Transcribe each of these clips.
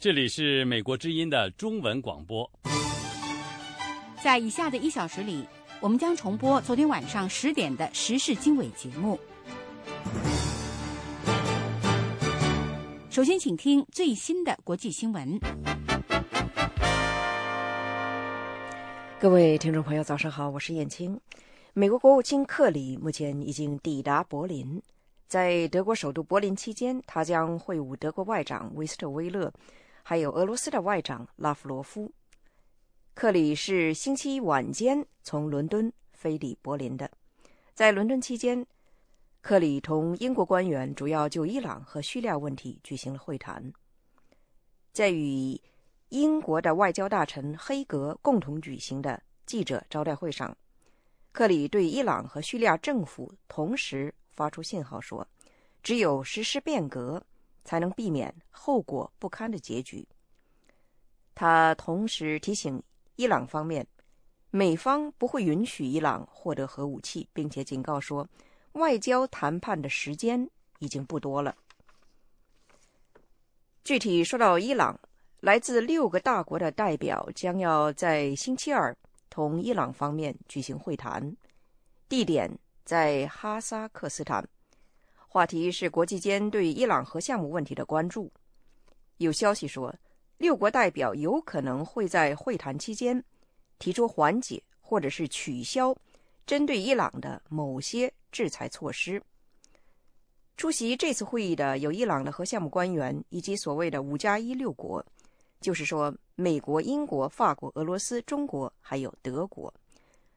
这里是美国之音的中文广播。在以下的一小时里，我们将重播昨天晚上十点的时事经纬节目。首先，请听最新的国际新闻。各位听众朋友，早上好，我是燕青。美国国务卿克里目前已经抵达柏林，在德国首都柏林期间，他将会晤德国外长维斯特威勒，还有俄罗斯的外长拉夫罗夫。克里是星期一晚间从伦敦飞抵柏林的，在伦敦期间，克里同英国官员主要就伊朗和叙利亚问题举行了会谈，在与。英国的外交大臣黑格共同举行的记者招待会上，克里对伊朗和叙利亚政府同时发出信号说：“只有实施变革，才能避免后果不堪的结局。”他同时提醒伊朗方面，美方不会允许伊朗获得核武器，并且警告说，外交谈判的时间已经不多了。具体说到伊朗。来自六个大国的代表将要在星期二同伊朗方面举行会谈，地点在哈萨克斯坦，话题是国际间对伊朗核项目问题的关注。有消息说，六国代表有可能会在会谈期间提出缓解或者是取消针对伊朗的某些制裁措施。出席这次会议的有伊朗的核项目官员以及所谓的“五加一”六国。就是说，美国、英国、法国、俄罗斯、中国还有德国，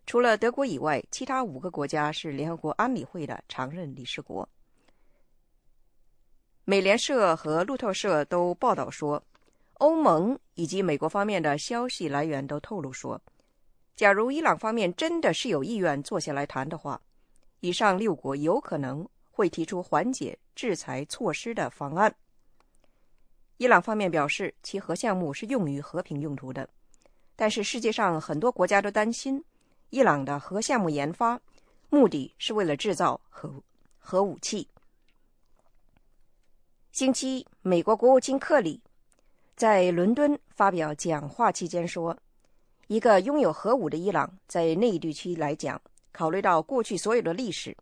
除了德国以外，其他五个国家是联合国安理会的常任理事国。美联社和路透社都报道说，欧盟以及美国方面的消息来源都透露说，假如伊朗方面真的是有意愿坐下来谈的话，以上六国有可能会提出缓解制裁措施的方案。伊朗方面表示，其核项目是用于和平用途的，但是世界上很多国家都担心，伊朗的核项目研发目的是为了制造核核武器。星期，美国国务卿克里在伦敦发表讲话期间说：“一个拥有核武的伊朗，在内地区来讲，考虑到过去所有的历史，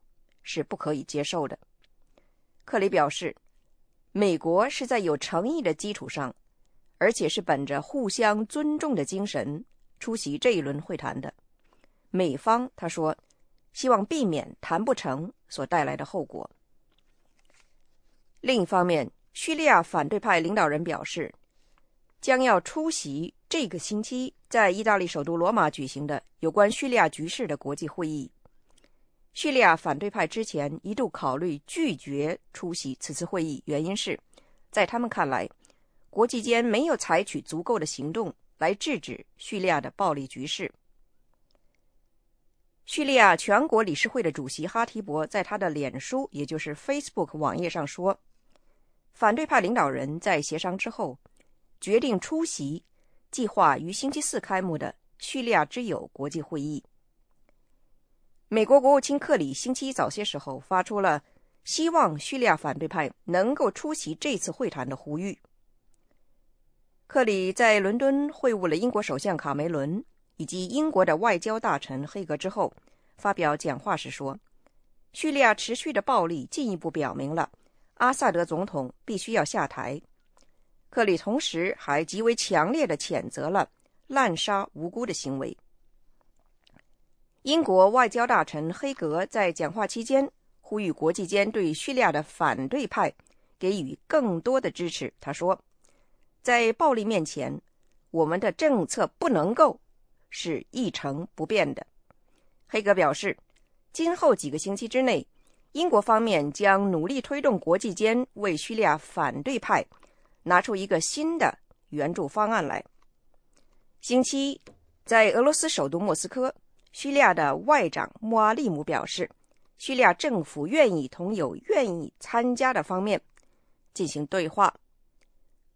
是不可以接受的。”克里表示。美国是在有诚意的基础上，而且是本着互相尊重的精神出席这一轮会谈的。美方他说，希望避免谈不成所带来的后果。另一方面，叙利亚反对派领导人表示，将要出席这个星期在意大利首都罗马举行的有关叙利亚局势的国际会议。叙利亚反对派之前一度考虑拒绝出席此次会议，原因是，在他们看来，国际间没有采取足够的行动来制止叙利亚的暴力局势。叙利亚全国理事会的主席哈提伯在他的脸书，也就是 Facebook 网页上说，反对派领导人在协商之后，决定出席计划于星期四开幕的叙利亚之友国际会议。美国国务卿克里星期一早些时候发出了希望叙利亚反对派能够出席这次会谈的呼吁。克里在伦敦会晤了英国首相卡梅伦以及英国的外交大臣黑格之后，发表讲话时说：“叙利亚持续的暴力进一步表明了阿萨德总统必须要下台。”克里同时还极为强烈的谴责了滥杀无辜的行为。英国外交大臣黑格在讲话期间呼吁国际间对叙利亚的反对派给予更多的支持。他说：“在暴力面前，我们的政策不能够是一成不变的。”黑格表示，今后几个星期之内，英国方面将努力推动国际间为叙利亚反对派拿出一个新的援助方案来。星期一，在俄罗斯首都莫斯科。叙利亚的外长穆阿利姆表示，叙利亚政府愿意同有愿意参加的方面进行对话。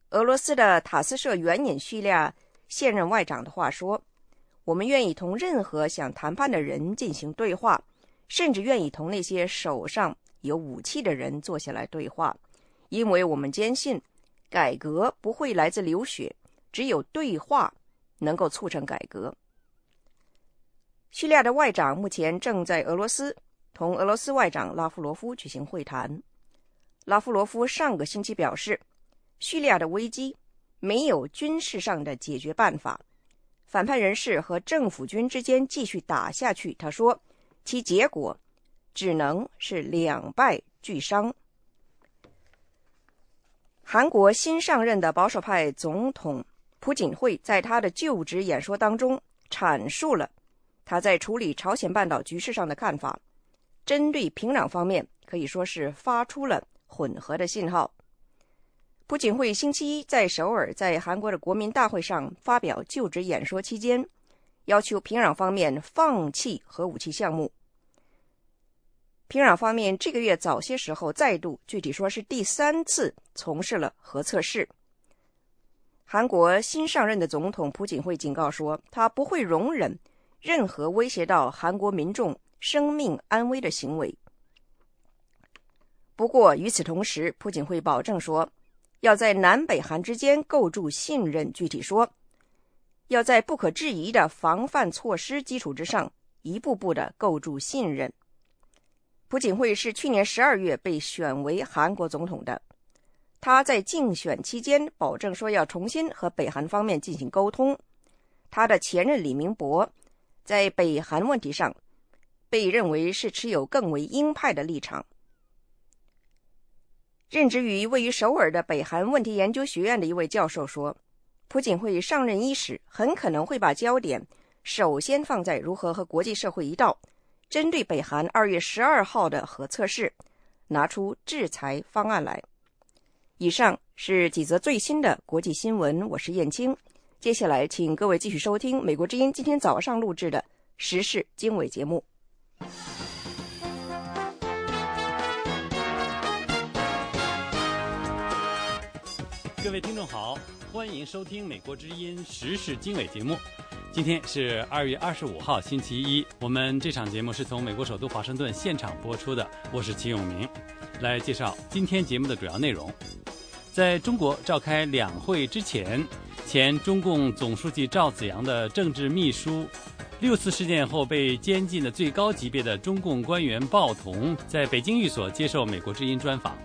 俄罗斯的塔斯社援引叙利亚现任外长的话说：“我们愿意同任何想谈判的人进行对话，甚至愿意同那些手上有武器的人坐下来对话，因为我们坚信改革不会来自流血，只有对话能够促成改革。叙利亚的外长目前正在俄罗斯同俄罗斯外长拉夫罗夫举行会谈。拉夫罗夫上个星期表示，叙利亚的危机没有军事上的解决办法，反叛人士和政府军之间继续打下去，他说，其结果只能是两败俱伤。韩国新上任的保守派总统朴槿惠在他的就职演说当中阐述了他在处理朝鲜半岛局势上的看法。针对平壤方面，可以说是发出了混合的信号。朴槿惠星期一在首尔在韩国的国民大会上发表就职演说期间，要求平壤方面放弃核武器项目。平壤方面这个月早些时候再度，具体说是第三次从事了核测试。韩国新上任的总统朴槿惠警告说，他不会容忍任何威胁到韩国民众生命安危的行为。不过与此同时，朴槿惠保证说，要在南北韩之间构筑信任，具体说，要在不可质疑的防范措施基础之上，一步步的构筑信任。朴槿惠是去年十二月被选为韩国总统的。他在竞选期间保证说要重新和北韩方面进行沟通。他的前任李明博在北韩问题上被认为是持有更为鹰派的立场。任职于位于首尔的北韩问题研究学院的一位教授说，朴槿惠上任伊始很可能会把焦点首先放在如何和国际社会一道。针对北韩二月十二号的核测试，拿出制裁方案来。以上是几则最新的国际新闻，我是燕青。接下来，请各位继续收听《美国之音》今天早上录制的时事经纬节目。各位听众好，欢迎收听《美国之音》时事经纬节目。今天是二月二十五号，星期一。我们这场节目是从美国首都华盛顿现场播出的。我是齐永明，来介绍今天节目的主要内容。在中国召开两会之前，前中共总书记赵紫阳的政治秘书，六次事件后被监禁的最高级别的中共官员鲍同，在北京寓所接受美国之音专访。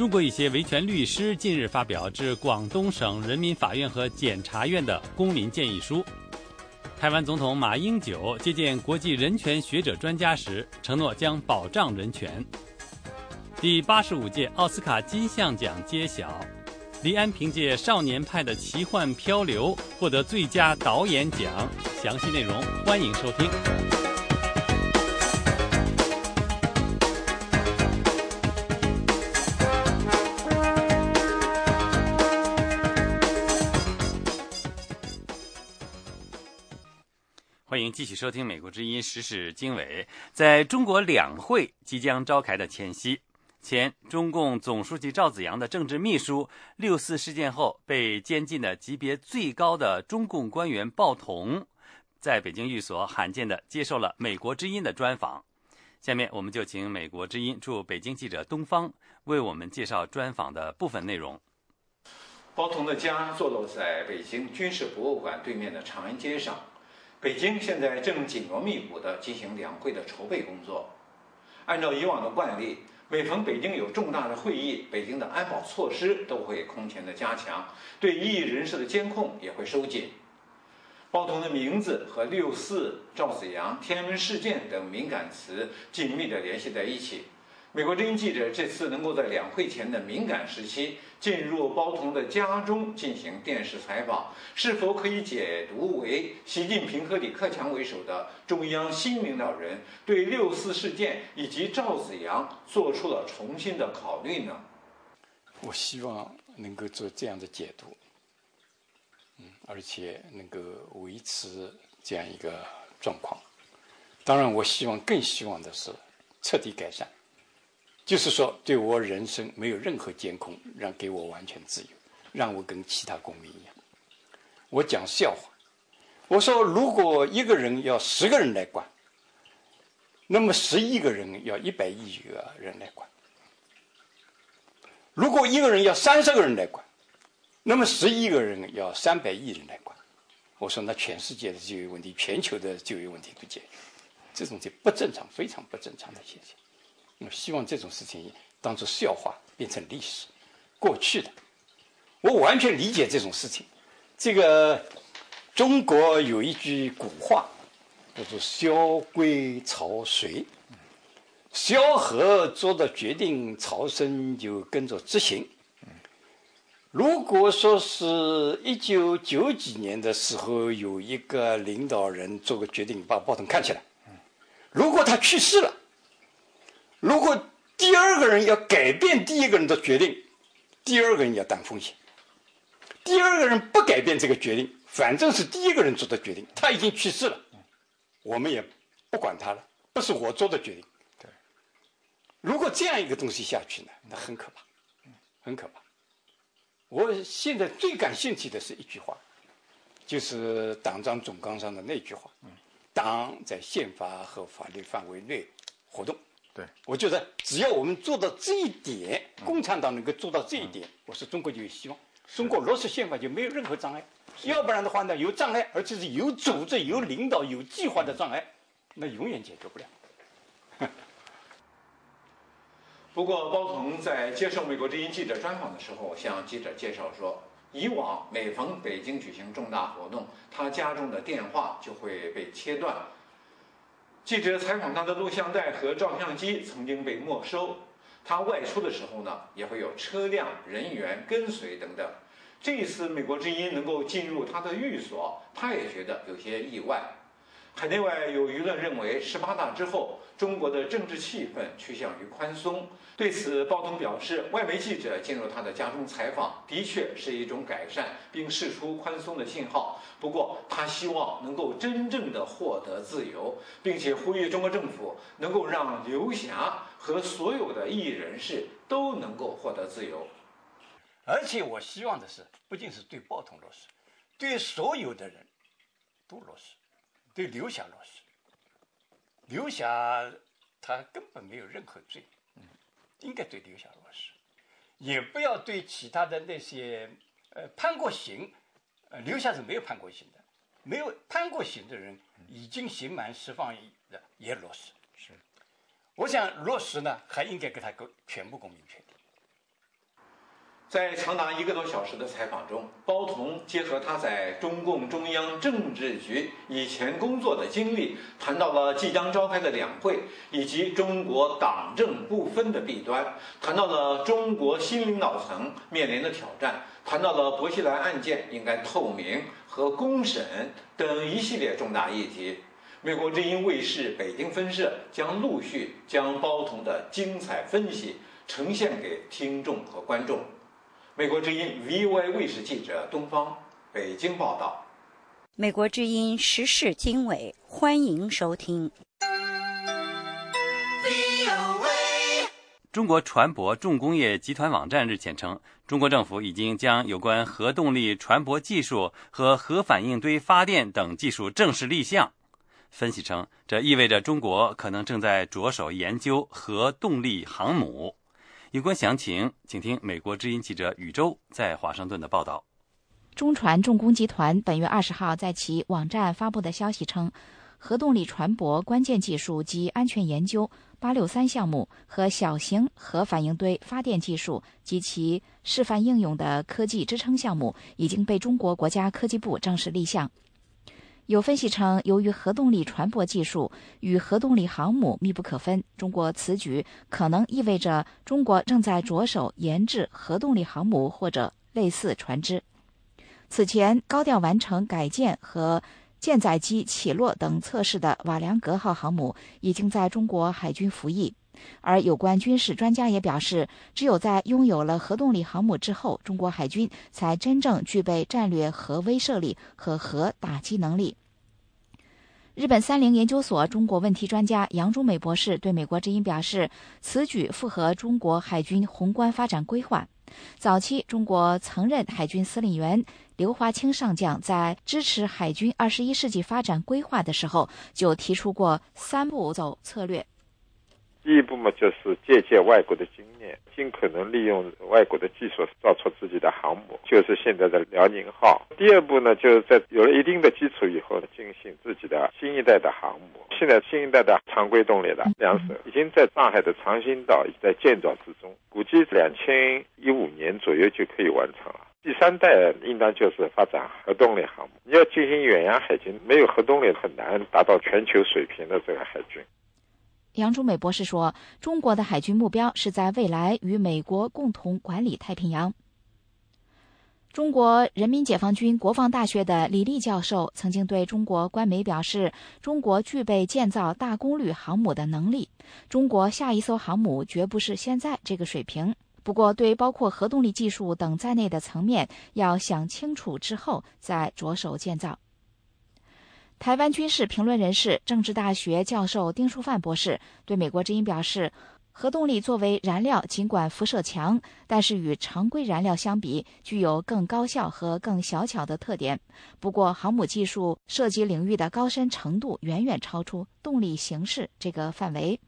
中国一些维权律师近日发表致广东省人民法院和检察院的公民建议书。台湾总统马英九接见国际人权学者专家时，承诺将保障人权。第八十五届奥斯卡金像奖揭晓，李安凭借《少年派的奇幻漂流》获得最佳导演奖。详细内容欢迎收听。继续收听《美国之音时事经纬》。在中国两会即将召开的前夕，前中共总书记赵紫阳的政治秘书，六四事件后被监禁的级别最高的中共官员鲍同，在北京寓所罕见的接受了《美国之音》的专访。下面，我们就请《美国之音》驻北京记者东方为我们介绍专访的部分内容。鲍同的家坐落在北京军事博物馆对面的长安街上。北京现在正紧锣密鼓地进行两会的筹备工作。按照以往的惯例，每逢北京有重大的会议，北京的安保措施都会空前的加强，对异议人士的监控也会收紧。包同的名字和六四、赵子阳、天安门事件等敏感词紧密地联系在一起。美国之音记者这次能够在两会前的敏感时期进入包同的家中进行电视采访，是否可以解读为习近平和李克强为首的中央新领导人对六四事件以及赵子阳做出了重新的考虑呢？我希望能够做这样的解读，嗯，而且能够维持这样一个状况。当然，我希望更希望的是彻底改善。就是说，对我人生没有任何监控，让给我完全自由，让我跟其他公民一样。我讲笑话，我说如果一个人要十个人来管，那么十亿个人要一百亿个人来管。如果一个人要三十个人来管，那么十亿个人要三百亿人来管。我说，那全世界的就业问题，全球的就业问题都解决，这种就不正常，非常不正常的现象。我希望这种事情当做笑话，变成历史，过去的。我完全理解这种事情。这个中国有一句古话，叫做“萧规曹随”。萧何做的决定，曹参就跟着执行。如果说是一九九几年的时候，有一个领导人做个决定，把报童看起来，如果他去世了，如果第二个人要改变第一个人的决定，第二个人要担风险。第二个人不改变这个决定，反正是第一个人做的决定，他已经去世了，我们也不管他了，不是我做的决定。对，如果这样一个东西下去呢，那很可怕，很可怕。我现在最感兴趣的是一句话，就是党章总纲上的那句话：“党在宪法和法律范围内活动。”对，我觉得只要我们做到这一点，共产党能够做到这一点，我说中国就有希望。中国落实宪法就没有任何障碍，要不然的话呢，有障碍，而且是有组织、有领导、有计划的障碍，那永远解决不了。不过，包同在接受美国之音记者专访的时候，向记者介绍说，以往每逢北京举行重大活动，他家中的电话就会被切断，记者采访他的录像带和照相机曾经被没收，他外出的时候呢，也会有车辆人员跟随等等。这一次美国之音能够进入他的寓所，他也觉得有些意外。海内外有舆论认为，十八大之后，中国的政治气氛趋向于宽松。对此，包同表示，外媒记者进入他的家中采访，的确是一种改善，并释出宽松的信号。不过，他希望能够真正的获得自由，并且呼吁中国政府能够让刘霞和所有的异议人士都能够获得自由。而且，我希望的是，不仅是对包同落实，对所有的人都落实。对刘霞落实，刘霞他根本没有任何罪，应该对刘霞落实，也不要对其他的那些呃判过刑，呃刘霞是没有判过刑的，没有判过刑的人已经刑满释放的也落实。是，我想落实呢，还应该给他个全部公民权。在长达一个多小时的采访中，包同结合他在中共中央政治局以前工作的经历，谈到了即将召开的两会以及中国党政不分的弊端，谈到了中国新领导层面临的挑战，谈到了薄熙来案件应该透明和公审等一系列重大议题。美国之音卫视北京分社将陆续将包同的精彩分析呈现给听众和观众。美国之音 VOA 卫视记者东方北京报道。美国之音时事经纬，欢迎收听。中国船舶重工业集团网站日前称，中国政府已经将有关核动力船舶技术和核反应堆发电等技术正式立项。分析称，这意味着中国可能正在着手研究核动力航母。有关详情，请听美国之音记者宇宙在华盛顿的报道。中船重工集团本月二十号在其网站发布的消息称，核动力船舶关键技术及安全研究“八六三”项目和小型核反应堆发电技术及其示范应用的科技支撑项目已经被中国国家科技部正式立项。有分析称，由于核动力船舶技术与核动力航母密不可分，中国此举可能意味着中国正在着手研制核动力航母或者类似船只。此前高调完成改建和舰载机起落等测试的瓦良格号航母已经在中国海军服役，而有关军事专家也表示，只有在拥有了核动力航母之后，中国海军才真正具备战略核威慑力和核打击能力。日本三菱研究所中国问题专家杨忠美博士对美国之音表示，此举符合中国海军宏观发展规划。早期，中国曾任海军司令员刘华清上将在支持海军二十一世纪发展规划的时候，就提出过三步走策略。第一步嘛，就是借鉴外国的经验，尽可能利用外国的技术造出自己的航母，就是现在的辽宁号。第二步呢，就是在有了一定的基础以后，进行自己的新一代的航母。现在新一代的常规动力的两艘已经在上海的长兴岛在建造之中，估计两千一五年左右就可以完成了。第三代应当就是发展核动力航母。你要进行远洋海军，没有核动力很难达到全球水平的这个海军。杨忠美博士说：“中国的海军目标是在未来与美国共同管理太平洋。”中国人民解放军国防大学的李立教授曾经对中国官媒表示：“中国具备建造大功率航母的能力，中国下一艘航母绝不是现在这个水平。不过，对包括核动力技术等在内的层面，要想清楚之后再着手建造。”台湾军事评论人士、政治大学教授丁书范博士对美国之音表示：“核动力作为燃料，尽管辐射强，但是与常规燃料相比，具有更高效和更小巧的特点。不过，航母技术涉及领域的高深程度远远超出动力形式这个范围。”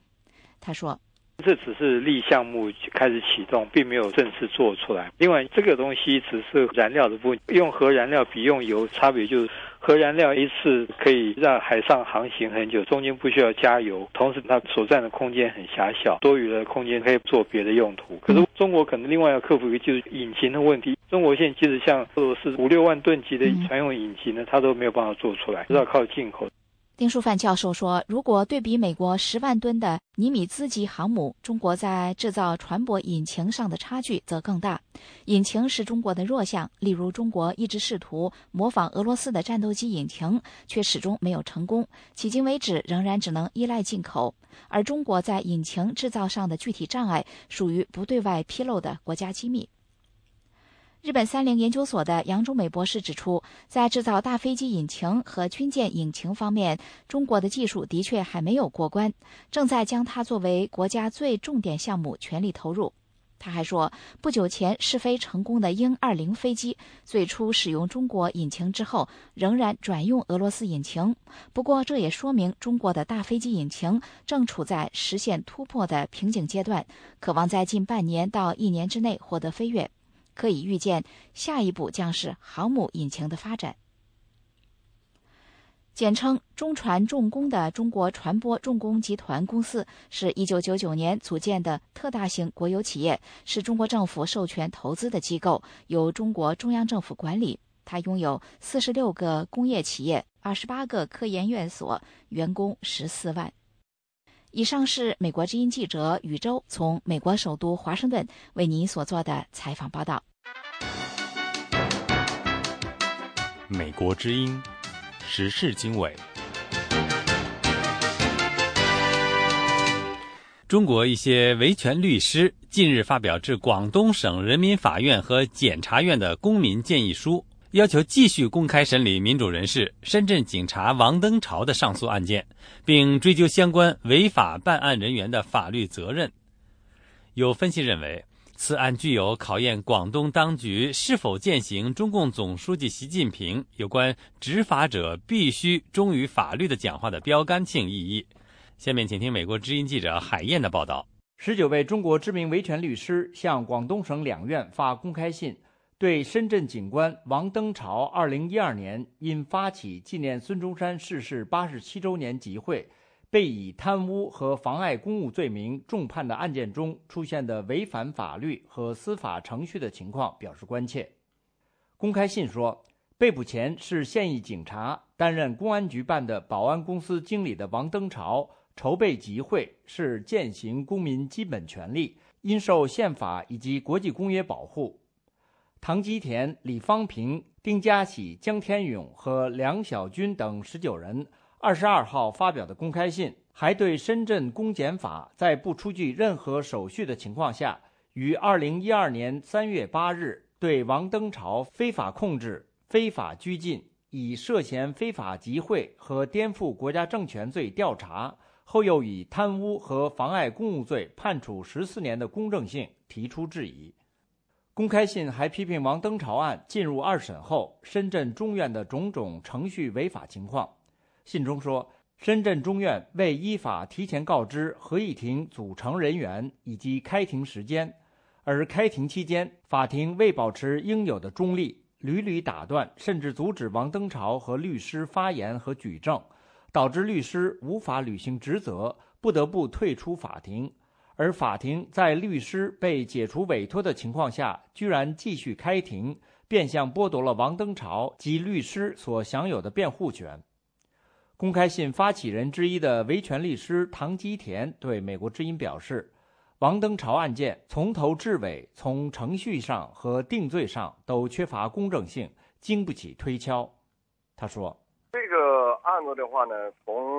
他说。这只是立项目开始启动，并没有正式做出来。另外，这个东西只是燃料的部分，用核燃料比用油差别就是，核燃料一次可以让海上航行很久，中间不需要加油，同时它所占的空间很狭小，多余的空间可以做别的用途。可是中国可能另外要克服一个就是引擎的问题。中国现在即使像俄罗斯五六万吨级的船用引擎呢，它都没有办法做出来，都要靠进口。丁书范教授说：“如果对比美国十万吨的尼米兹级航母，中国在制造船舶引擎上的差距则更大。引擎是中国的弱项，例如中国一直试图模仿俄罗斯的战斗机引擎，却始终没有成功。迄今为止，仍然只能依赖进口。而中国在引擎制造上的具体障碍，属于不对外披露的国家机密。”日本三菱研究所的杨忠美博士指出，在制造大飞机引擎和军舰引擎方面，中国的技术的确还没有过关，正在将它作为国家最重点项目全力投入。他还说，不久前试飞成功的鹰二零飞机，最初使用中国引擎之后，仍然转用俄罗斯引擎。不过，这也说明中国的大飞机引擎正处在实现突破的瓶颈阶段，渴望在近半年到一年之内获得飞跃。可以预见，下一步将是航母引擎的发展。简称中船重工的中国船舶重工集团公司，是一九九九年组建的特大型国有企业，是中国政府授权投资的机构，由中国中央政府管理。它拥有四十六个工业企业，二十八个科研院所，员工十四万。以上是美国之音记者宇宙从美国首都华盛顿为您所做的采访报道。美国之音时事经纬。中国一些维权律师近日发表致广东省人民法院和检察院的公民建议书。要求继续公开审理民主人士深圳警察王登潮的上诉案件，并追究相关违法办案人员的法律责任。有分析认为，此案具有考验广东当局是否践行中共总书记习近平有关执法者必须忠于法律的讲话的标杆性意义。下面请听美国之音记者海燕的报道：十九位中国知名维权律师向广东省两院发公开信。对深圳警官王登潮2012年因发起纪念孙中山逝世87周年集会，被以贪污和妨碍公务罪名重判的案件中出现的违反法律和司法程序的情况表示关切。公开信说，被捕前是现役警察，担任公安局办的保安公司经理的王登朝筹备集会是践行公民基本权利，应受宪法以及国际公约保护。唐吉田、李方平、丁家喜、江天勇和梁小军等十九人，二十二号发表的公开信，还对深圳公检法在不出具任何手续的情况下，于二零一二年三月八日对王登潮非法控制、非法拘禁，以涉嫌非法集会和颠覆国家政权罪调查，后又以贪污和妨碍公务罪判处十四年的公正性提出质疑。公开信还批评王登潮案进入二审后，深圳中院的种种程序违法情况。信中说，深圳中院未依法提前告知合议庭组成人员以及开庭时间，而开庭期间，法庭未保持应有的中立，屡屡打断甚至阻止王登潮和律师发言和举证，导致律师无法履行职责，不得不退出法庭。而法庭在律师被解除委托的情况下，居然继续开庭，变相剥夺了王登潮及律师所享有的辩护权。公开信发起人之一的维权律师唐基田对美国之音表示：“王登潮案件从头至尾，从程序上和定罪上都缺乏公正性，经不起推敲。”他说：“这个案子的话呢，从……”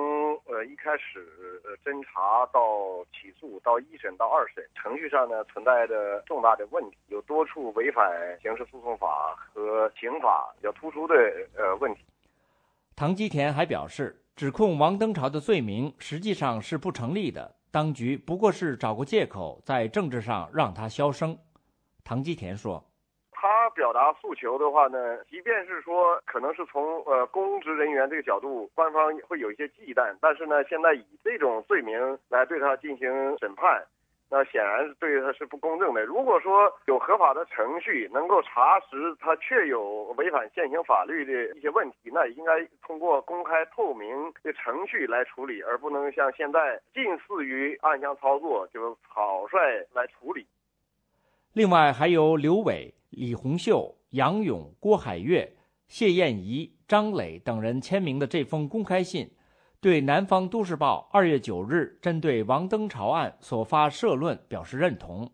呃，一开始呃侦查到起诉到一审到二审，程序上呢存在着重大的问题，有多处违反刑事诉讼法和刑法比较突出的呃问题。唐吉田还表示，指控王登朝的罪名实际上是不成立的，当局不过是找个借口在政治上让他消声。唐吉田说。他表达诉求的话呢，即便是说可能是从呃公职人员这个角度，官方会有一些忌惮，但是呢，现在以这种罪名来对他进行审判，那显然是对他是不公正的。如果说有合法的程序能够查实他确有违反现行法律的一些问题，那应该通过公开透明的程序来处理，而不能像现在近似于暗箱操作，就草率来处理。另外还有刘伟。李红秀、杨勇、郭海月、谢燕怡、张磊等人签名的这封公开信，对南方都市报二月九日针对王登潮案所发社论表示认同。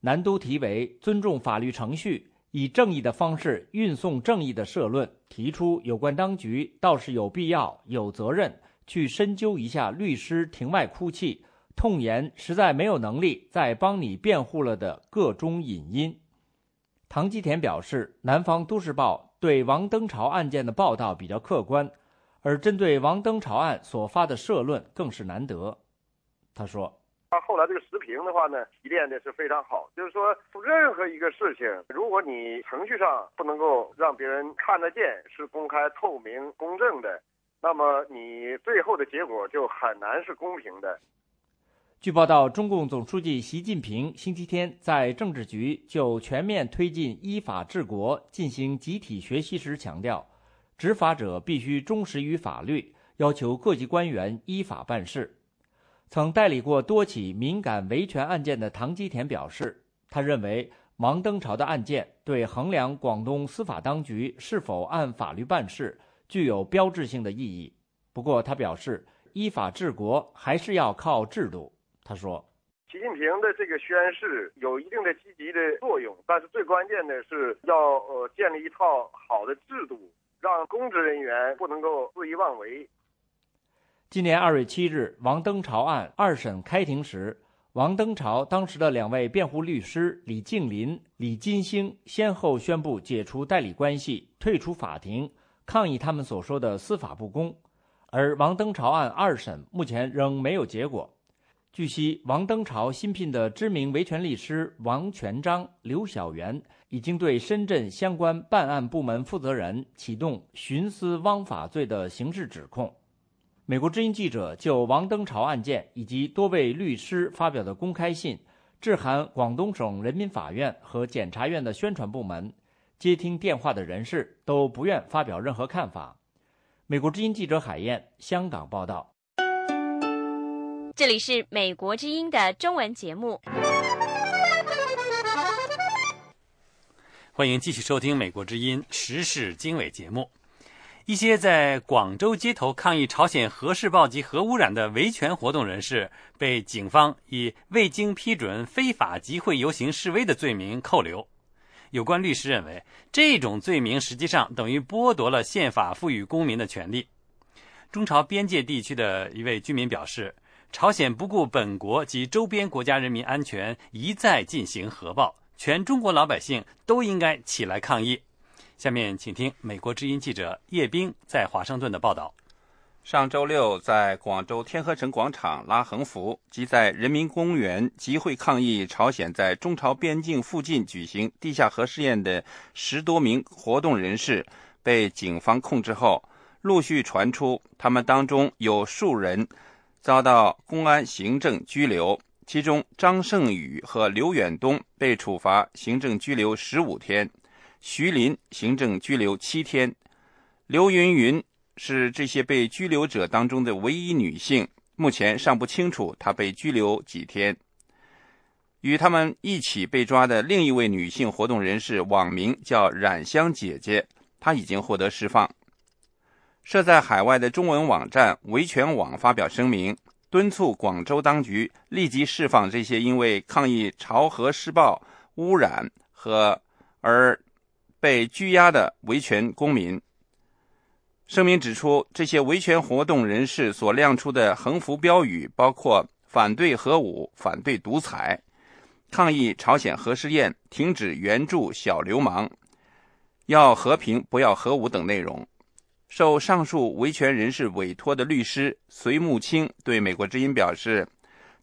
南都题为“尊重法律程序，以正义的方式运送正义”的社论，提出有关当局倒是有必要、有责任去深究一下律师庭外哭泣、痛言实在没有能力再帮你辩护了的各种隐因。唐基田表示，南方都市报对王登潮案件的报道比较客观，而针对王登朝案所发的社论更是难得。他说：“他后来这个时评的话呢，提炼的是非常好，就是说任何一个事情，如果你程序上不能够让别人看得见，是公开、透明、公正的，那么你最后的结果就很难是公平的。”据报道，中共总书记习近平星期天在政治局就全面推进依法治国进行集体学习时强调，执法者必须忠实于法律，要求各级官员依法办事。曾代理过多起敏感维权案件的唐基田表示，他认为王登潮的案件对衡量广东司法当局是否按法律办事具有标志性的意义。不过，他表示，依法治国还是要靠制度。他说：“习近平的这个宣誓有一定的积极的作用，但是最关键的是要呃建立一套好的制度，让公职人员不能够肆意妄为。”今年二月七日，王登潮案二审开庭时，王登潮当时的两位辩护律师李静林、李金星先后宣布解除代理关系，退出法庭，抗议他们所说的司法不公。而王登潮案二审目前仍没有结果。据悉，王登潮新聘的知名维权律师王全章、刘晓元已经对深圳相关办案部门负责人启动徇私枉法罪的刑事指控。美国之音记者就王登朝案件以及多位律师发表的公开信，致函广东省人民法院和检察院的宣传部门，接听电话的人士都不愿发表任何看法。美国之音记者海燕，香港报道。这里是美国之音的中文节目，欢迎继续收听美国之音时事经纬节目。一些在广州街头抗议朝鲜核试爆及核污染的维权活动人士，被警方以未经批准非法集会游行示威的罪名扣留。有关律师认为，这种罪名实际上等于剥夺了宪法赋予公民的权利。中朝边界地区的一位居民表示。朝鲜不顾本国及周边国家人民安全，一再进行核爆，全中国老百姓都应该起来抗议。下面请听美国之音记者叶冰在华盛顿的报道。上周六，在广州天河城广场拉横幅及在人民公园集会抗议朝鲜在中朝边境附近举行地下核试验的十多名活动人士被警方控制后。陆续传出，他们当中有数人遭到公安行政拘留，其中张胜宇和刘远东被处罚行政拘留十五天，徐林行政拘留七天，刘云云是这些被拘留者当中的唯一女性，目前尚不清楚她被拘留几天。与他们一起被抓的另一位女性活动人士，网名叫“冉香姐姐”，她已经获得释放。设在海外的中文网站维权网发表声明，敦促广州当局立即释放这些因为抗议《朝核施暴》污染和而被拘押的维权公民。声明指出，这些维权活动人士所亮出的横幅标语包括“反对核武”“反对独裁”。抗议朝鲜核试验、停止援助小流氓、要和平不要核武等内容。受上述维权人士委托的律师隋木清对美国之音表示，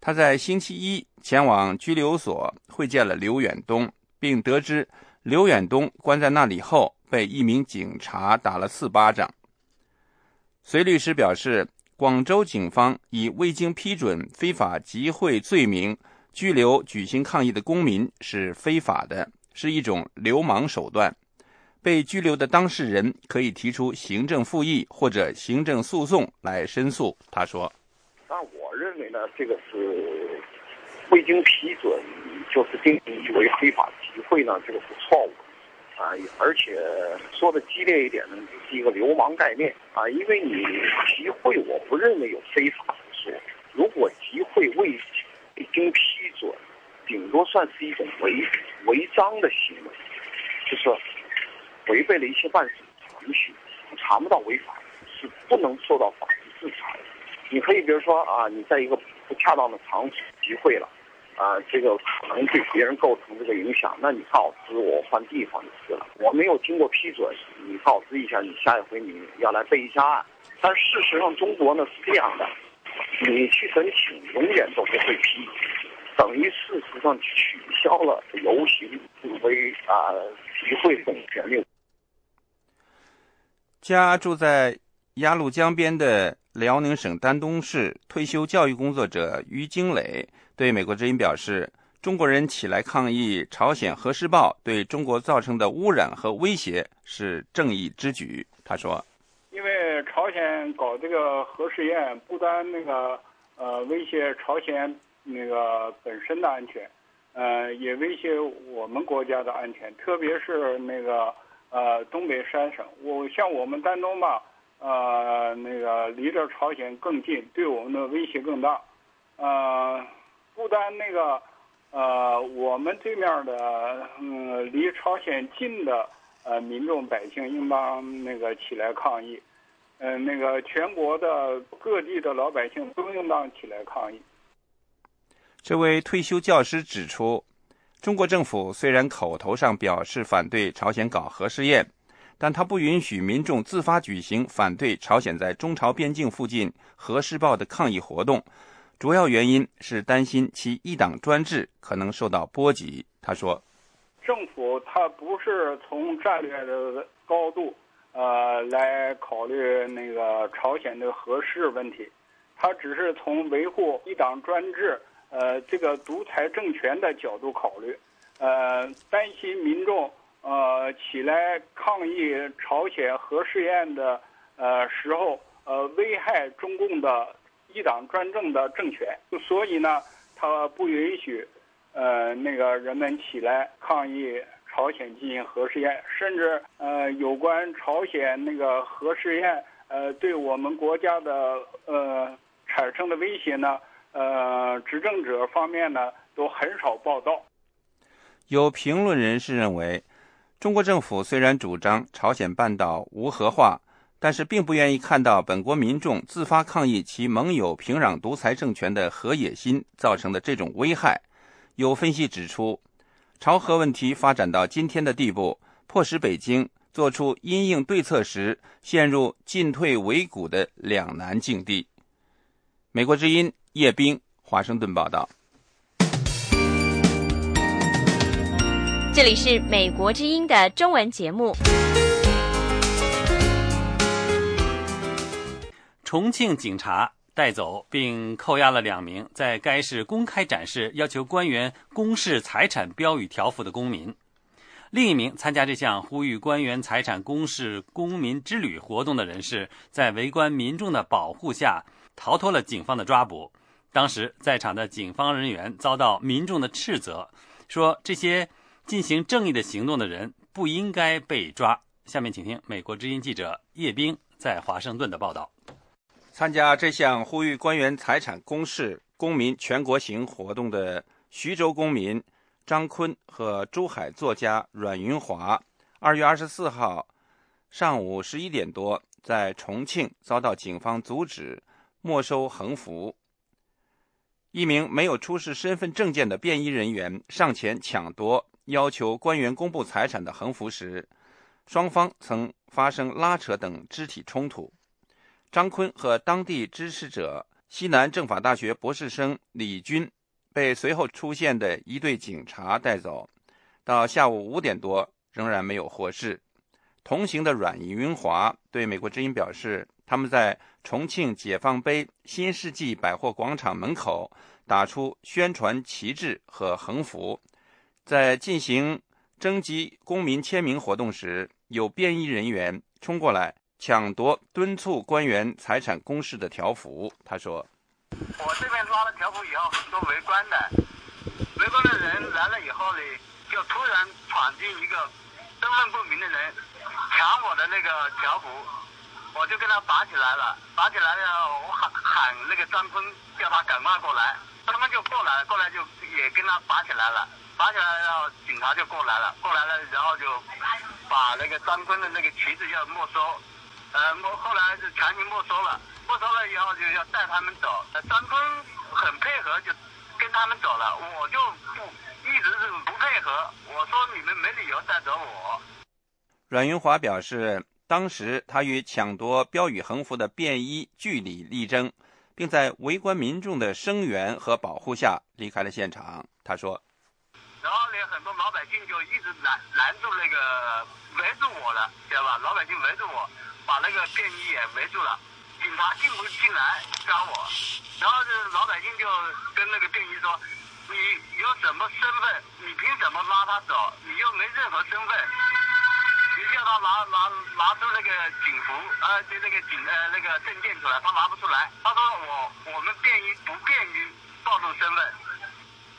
他在星期一前往拘留所会见了刘远东，并得知刘远东关在那里后被一名警察打了四巴掌。隋律师表示，广州警方以未经批准非法集会罪名。拘留举行抗议的公民是非法的，是一种流氓手段。被拘留的当事人可以提出行政复议或者行政诉讼来申诉。他说：“那我认为呢，这个是未经批准就是定义为非法集会呢，这个是错误的啊。而且说的激烈一点呢，是一个流氓概念啊。因为你集会，我不认为有非法之说。如果集会未……未经批准，顶多算是一种违违章的行为，就是违背了一些办事程序，查不到违法，是不能受到法律制裁。你可以比如说啊，你在一个不恰当的场所集会了，啊，这个可能对别人构成这个影响，那你告知我换地方就是了。我没有经过批准，你告知一下，你下一回你要来备一下案。但事实上，中国呢是这样的。你去申请，永远都不会批，等于事实上取消了游行示威啊集会等权利。家住在鸭绿江边的辽宁省丹东市退休教育工作者于金磊对美国之音表示：“中国人起来抗议朝鲜核试爆对中国造成的污染和威胁是正义之举。”他说。因为朝鲜搞这个核试验，不单那个呃威胁朝鲜那个本身的安全，呃也威胁我们国家的安全，特别是那个呃东北三省。我像我们丹东吧，呃那个离着朝鲜更近，对我们的威胁更大。呃，不单那个呃我们对面的嗯离朝鲜近的。呃，民众百姓应当那个起来抗议，嗯，那个全国的各地的老百姓都应当起来抗议。这位退休教师指出，中国政府虽然口头上表示反对朝鲜搞核试验，但他不允许民众自发举行反对朝鲜在中朝边境附近核试爆的抗议活动，主要原因是担心其一党专制可能受到波及。他说。政府它不是从战略的高度，呃，来考虑那个朝鲜的核试问题，它只是从维护一党专制，呃，这个独裁政权的角度考虑，呃，担心民众呃起来抗议朝鲜核试验的呃时候，呃，危害中共的一党专政的政权，所以呢，他不允许。呃，那个人们起来抗议朝鲜进行核试验，甚至呃，有关朝鲜那个核试验，呃，对我们国家的呃产生的威胁呢，呃，执政者方面呢都很少报道。有评论人士认为，中国政府虽然主张朝鲜半岛无核化，但是并不愿意看到本国民众自发抗议其盟友平壤独裁政权的核野心造成的这种危害。有分析指出，朝核问题发展到今天的地步，迫使北京做出因应对策时陷入进退维谷的两难境地。美国之音叶冰，华盛顿报道。这里是美国之音的中文节目。重庆警察带走并扣押了两名在该市公开展示要求官员公示财产标语条幅的公民。另一名参加这项呼吁官员财产公示公民之旅活动的人士，在围观民众的保护下逃脱了警方的抓捕。当时在场的警方人员遭到民众的斥责，说这些进行正义的行动的人不应该被抓。下面请听美国之音记者叶冰在华盛顿的报道。参加这项呼吁官员财产公示公民全国行活动的徐州公民张坤和珠海作家阮云华，二月二十四号上午十一点多，在重庆遭到警方阻止，没收横幅。一名没有出示身份证件的便衣人员上前抢夺要求官员公布财产的横幅时，双方曾发生拉扯等肢体冲突。张坤和当地支持者西南政法大学博士生李军被随后出现的一队警察带走，到下午五点多仍然没有获释。同行的阮云华对美国之音表示。他们在重庆解放碑新世纪百货广场门口打出宣传旗帜和横幅，在进行征集公民签名活动时，有便衣人员冲过来抢夺敦促官员财产公示的条幅。他说：“我这边拉了条幅以后，很多围观的，围观的人来了以后呢，就突然闯进一个身份不明的人，抢我的那个条幅。”我就跟他打起来了，打起来了，我喊喊那个张坤，叫他赶快过来，张坤就过来了，过来就也跟他打起来了，打起来了，警察就过来了，过来了，然后就把那个张坤的那个旗子要没收，呃，没后来是强行没收了，没收了以后就要带他们走，张坤很配合，就跟他们走了，我就不一直是不配合，我说你们没理由带走我。阮云华表示。当时，他与抢夺标语横幅的便衣据理力争，并在围观民众的声援和保护下离开了现场。他说：“然后呢，很多老百姓就一直拦拦住那个围住我了，知道吧？老百姓围住我，把那个便衣也围住了，警察进不进来抓我。然后这老百姓就跟那个便衣说：‘你有什么身份？你凭什么拉他走？你又没任何身份。’”叫他拿拿拿出那个警服，呃，就那个警呃那个证件出来，他拿不出来。他说我我们便于不便于暴露身份。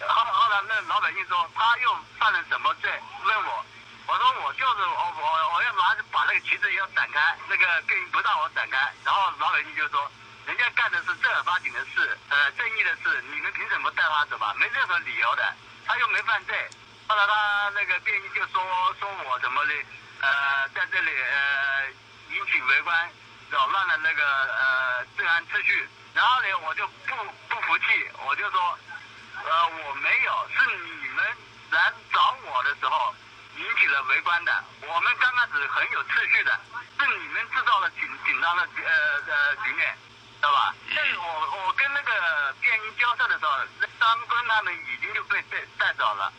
后后来那老百姓说他又犯了什么罪？问我，我说我就是我我我要拿把那个旗子要展开，那个便衣不让我展开。然后老百姓就说，人家干的是正儿八经的事，呃，正义的事，你们凭什么带他走吧？没任何理由的，他又没犯罪。后来他那个便衣就说说我怎么的。呃，在这里呃引起围观，扰乱了那个呃治安秩序。然后呢，我就不不服气，我就说，呃，我没有，是你们来找我的时候引起了围观的。我们刚开始很有秩序的，是你们制造了紧紧张的呃呃局面，知道吧？但是我我跟那个便衣交涉的时候，张坤他们已经就被被带走了。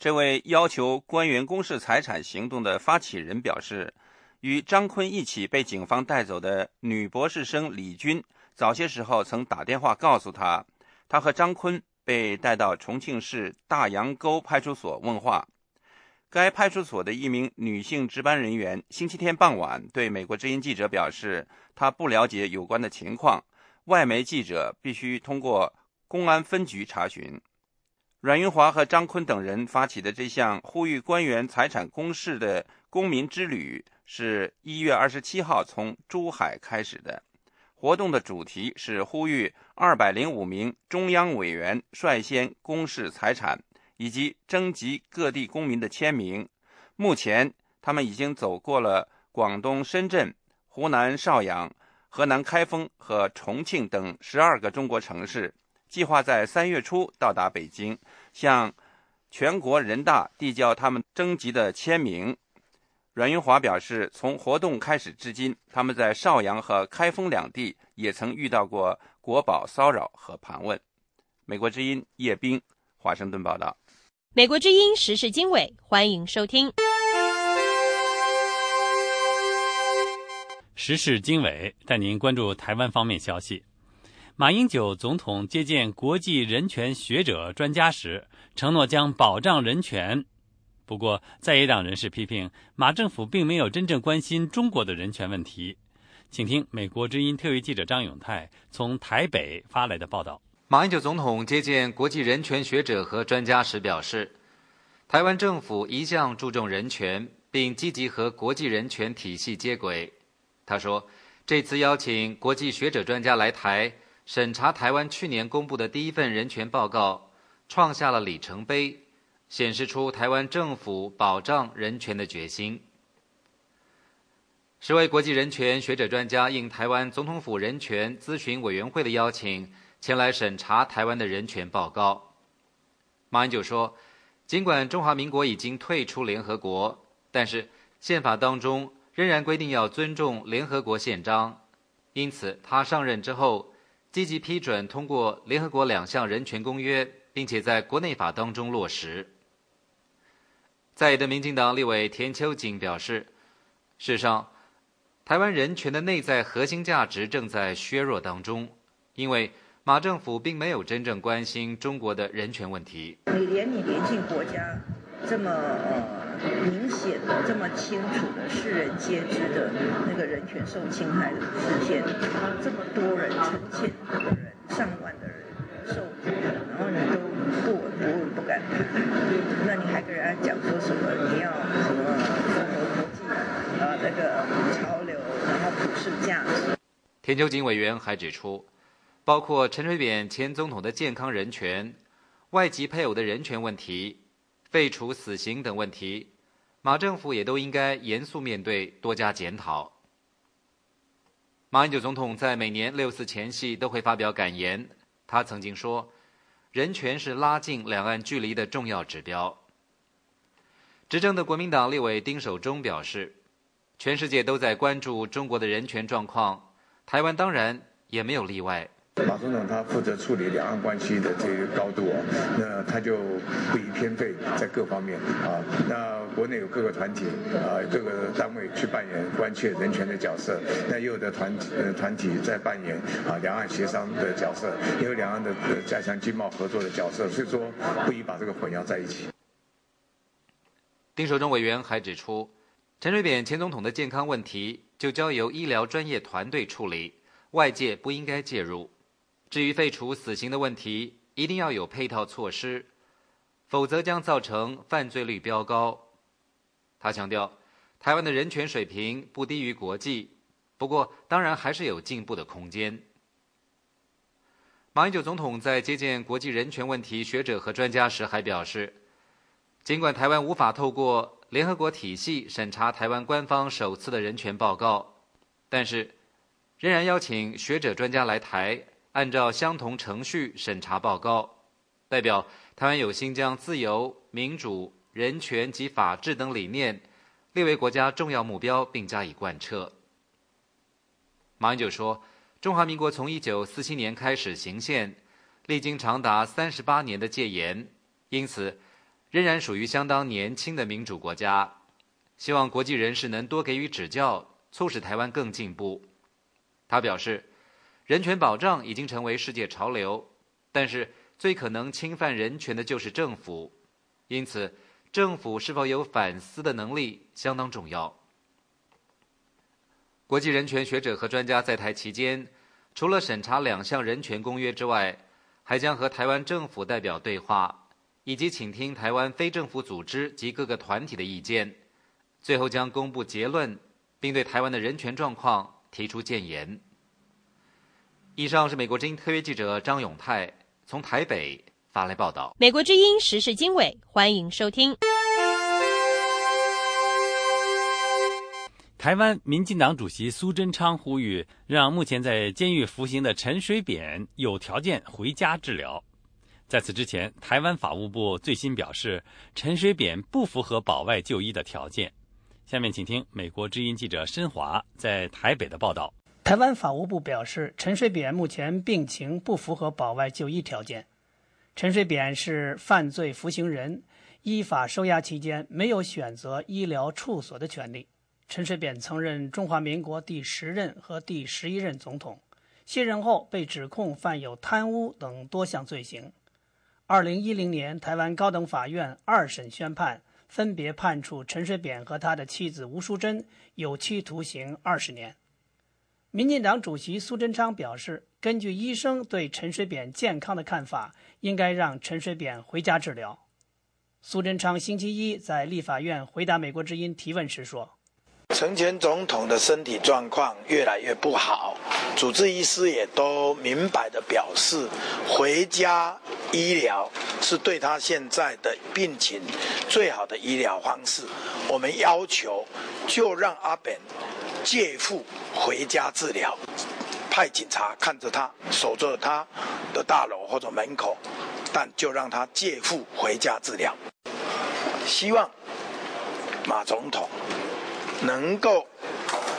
这位要求官员公示财产行动的发起人表示，与张坤一起被警方带走的女博士生李军，早些时候曾打电话告诉他，他和张坤被带到重庆市大杨沟派出所问话。该派出所的一名女性值班人员星期天傍晚对美国之音记者表示，她不了解有关的情况，外媒记者必须通过公安分局查询。阮云华和张坤等人发起的这项呼吁官员财产公示的公民之旅，是一月二十七号从珠海开始的。活动的主题是呼吁二百零五名中央委员率先公示财产，以及征集各地公民的签名。目前，他们已经走过了广东深圳、湖南邵阳、河南开封和重庆等十二个中国城市。计划在三月初到达北京，向全国人大递交他们征集的签名。阮云华表示，从活动开始至今，他们在邵阳和开封两地也曾遇到过国宝骚扰和盘问。美国之音叶冰，华盛顿报道。美国之音时事经纬，欢迎收听。时事经纬，带您关注台湾方面消息。马英九总统接见国际人权学者专家时，承诺将保障人权。不过，在野党人士批评马政府并没有真正关心中国的人权问题。请听美国之音特约记者张永泰从台北发来的报道。马英九总统接见国际人权学者和专家时表示，台湾政府一向注重人权，并积极和国际人权体系接轨。他说，这次邀请国际学者专家来台。审查台湾去年公布的第一份人权报告，创下了里程碑，显示出台湾政府保障人权的决心。十位国际人权学者专家应台湾总统府人权咨询委员会的邀请，前来审查台湾的人权报告。马英九说，尽管中华民国已经退出联合国，但是宪法当中仍然规定要尊重联合国宪章，因此他上任之后。积极批准通过联合国两项人权公约，并且在国内法当中落实。在的民进党立委田秋瑾表示，事实上，台湾人权的内在核心价值正在削弱当中，因为马政府并没有真正关心中国的人权问题。你连你邻近国家这么呃明显的、这么清楚的、世人皆知的那个人权受侵害的事件，这么多人成千的人、上万的人受苦，然后你都不闻不问、不敢谈，那你还跟人家讲说什么？你要什么符合国际呃那个潮流，然后普世价值？田秋瑾委员还指出，包括陈水扁前总统的健康人权、外籍配偶的人权问题、废除死刑等问题，马政府也都应该严肃面对，多加检讨。马英九总统在每年六四前夕都会发表感言。他曾经说：“人权是拉近两岸距离的重要指标。”执政的国民党立委丁守中表示：“全世界都在关注中国的人权状况，台湾当然也没有例外。”马总统他负责处理两岸关系的这个高度啊，那他就不宜偏废在各方面啊。那国内有各个团体啊，各个单位去扮演关切人权的角色，那也有的团呃团体在扮演啊两岸协商的角色，也有两岸的加强经贸合作的角色，所以说不宜把这个混淆在一起。丁守中委员还指出，陈水扁前总统的健康问题就交由医疗专业团队处理，外界不应该介入。至于废除死刑的问题，一定要有配套措施，否则将造成犯罪率飙高。他强调，台湾的人权水平不低于国际，不过当然还是有进步的空间。马英九总统在接见国际人权问题学者和专家时还表示，尽管台湾无法透过联合国体系审查台湾官方首次的人权报告，但是仍然邀请学者专家来台。按照相同程序审查报告，代表台湾有心将自由、民主、人权及法治等理念列为国家重要目标，并加以贯彻。马英九说：“中华民国从一九四七年开始行宪，历经长达三十八年的戒严，因此仍然属于相当年轻的民主国家。希望国际人士能多给予指教，促使台湾更进步。”他表示。人权保障已经成为世界潮流，但是最可能侵犯人权的就是政府，因此政府是否有反思的能力相当重要。国际人权学者和专家在台期间，除了审查两项人权公约之外，还将和台湾政府代表对话，以及倾听台湾非政府组织及各个团体的意见，最后将公布结论，并对台湾的人权状况提出建言。以上是美国之音特约记者张永泰从台北发来报道。美国之音时事经纬，欢迎收听。台湾民进党主席苏贞昌呼吁，让目前在监狱服刑的陈水扁有条件回家治疗。在此之前，台湾法务部最新表示，陈水扁不符合保外就医的条件。下面请听美国之音记者申华在台北的报道。台湾法务部表示，陈水扁目前病情不符合保外就医条件。陈水扁是犯罪服刑人，依法收押期间没有选择医疗处所的权利。陈水扁曾任中华民国第十任和第十一任总统，卸任后被指控犯有贪污等多项罪行。二零一零年，台湾高等法院二审宣判，分别判处陈水扁和他的妻子吴淑珍有期徒刑二十年。民进党主席苏贞昌表示，根据医生对陈水扁健康的看法，应该让陈水扁回家治疗。苏贞昌星期一在立法院回答美国之音提问时说：“陈前总统的身体状况越来越不好，主治医师也都明白的表示，回家医疗是对他现在的病情最好的医疗方式。我们要求就让阿扁借腹回家治疗，派警察看着他，守着他的大楼或者门口，但就让他借腹回家治疗。”希望马总统能够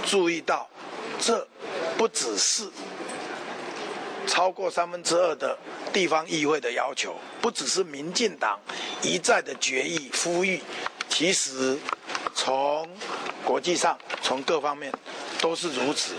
注意到，这不只是超过三分之二的地方议会的要求，不只是民进党一再的决议呼吁，其实从国际上、从各方面都是如此。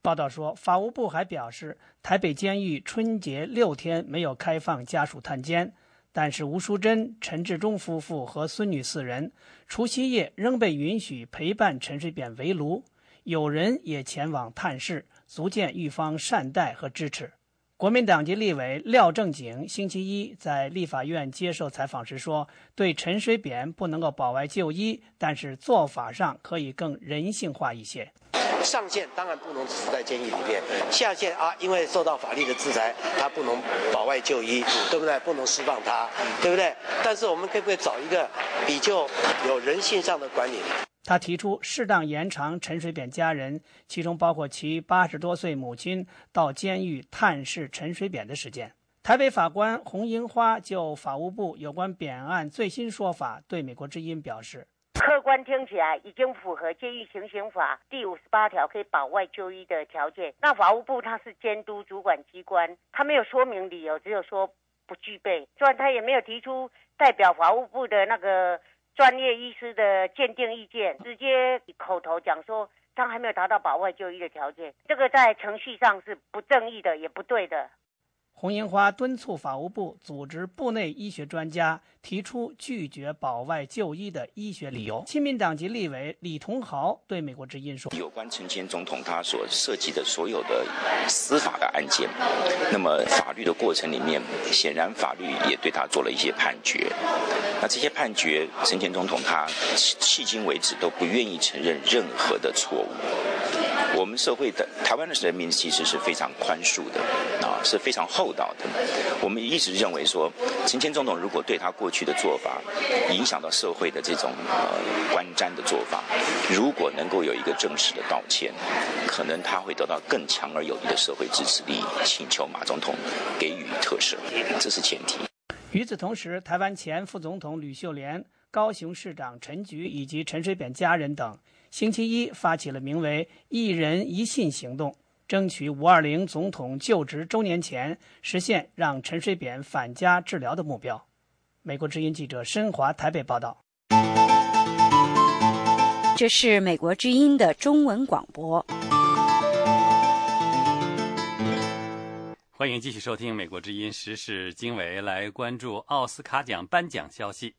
报道说，法务部还表示，台北监狱春节六天没有开放家属探监。但是吴淑珍、陈志忠夫妇和孙女四人除夕夜仍被允许陪伴陈水扁围炉，有人也前往探视，足见狱方善待和支持。国民党籍立委廖正景星期一在立法院接受采访时说：“对陈水扁不能够保外就医，但是做法上可以更人性化一些。”上线当然不能只是在监狱里面，下线啊，因为受到法律的制裁，他不能保外就医，对不对？不能释放他，对不对？但是我们可不可以找一个比较有人性上的管理？他提出适当延长陈水扁家人，其中包括其八十多岁母亲到监狱探视陈水扁的时间。台北法官洪英花就法务部有关扁案最新说法对美国之音表示。客观听起来已经符合《监狱行刑法》第五十八条可以保外就医的条件。那法务部它是监督主管机关，他没有说明理由，只有说不具备。虽然他也没有提出代表法务部的那个专业医师的鉴定意见，直接口头讲说他还没有达到保外就医的条件，这个在程序上是不正义的，也不对的。洪英花敦促法务部组织部内医学专家提出拒绝保外就医的医学理由。亲民党籍立委李同豪对美国之音说：“有关陈前总统他所涉及的所有的司法的案件，那么法律的过程里面，显然法律也对他做了一些判决。那这些判决，陈前总统他迄今为止都不愿意承认任何的错误。”我们社会的台湾的人民其实是非常宽恕的啊，是非常厚道的。我们一直认为说，陈前总统如果对他过去的做法影响到社会的这种呃观瞻的做法，如果能够有一个正式的道歉，可能他会得到更强而有力的社会支持力，请求马总统给予特赦，这是前提。与此同时，台湾前副总统吕秀莲、高雄市长陈菊以及陈水扁家人等。星期一发起了名为“一人一信”行动，争取五二零总统就职周年前实现让陈水扁返家治疗的目标。美国之音记者申华台北报道。这是美国之音的中文广播。欢迎继续收听美国之音时事经纬，来关注奥斯卡奖颁奖消息。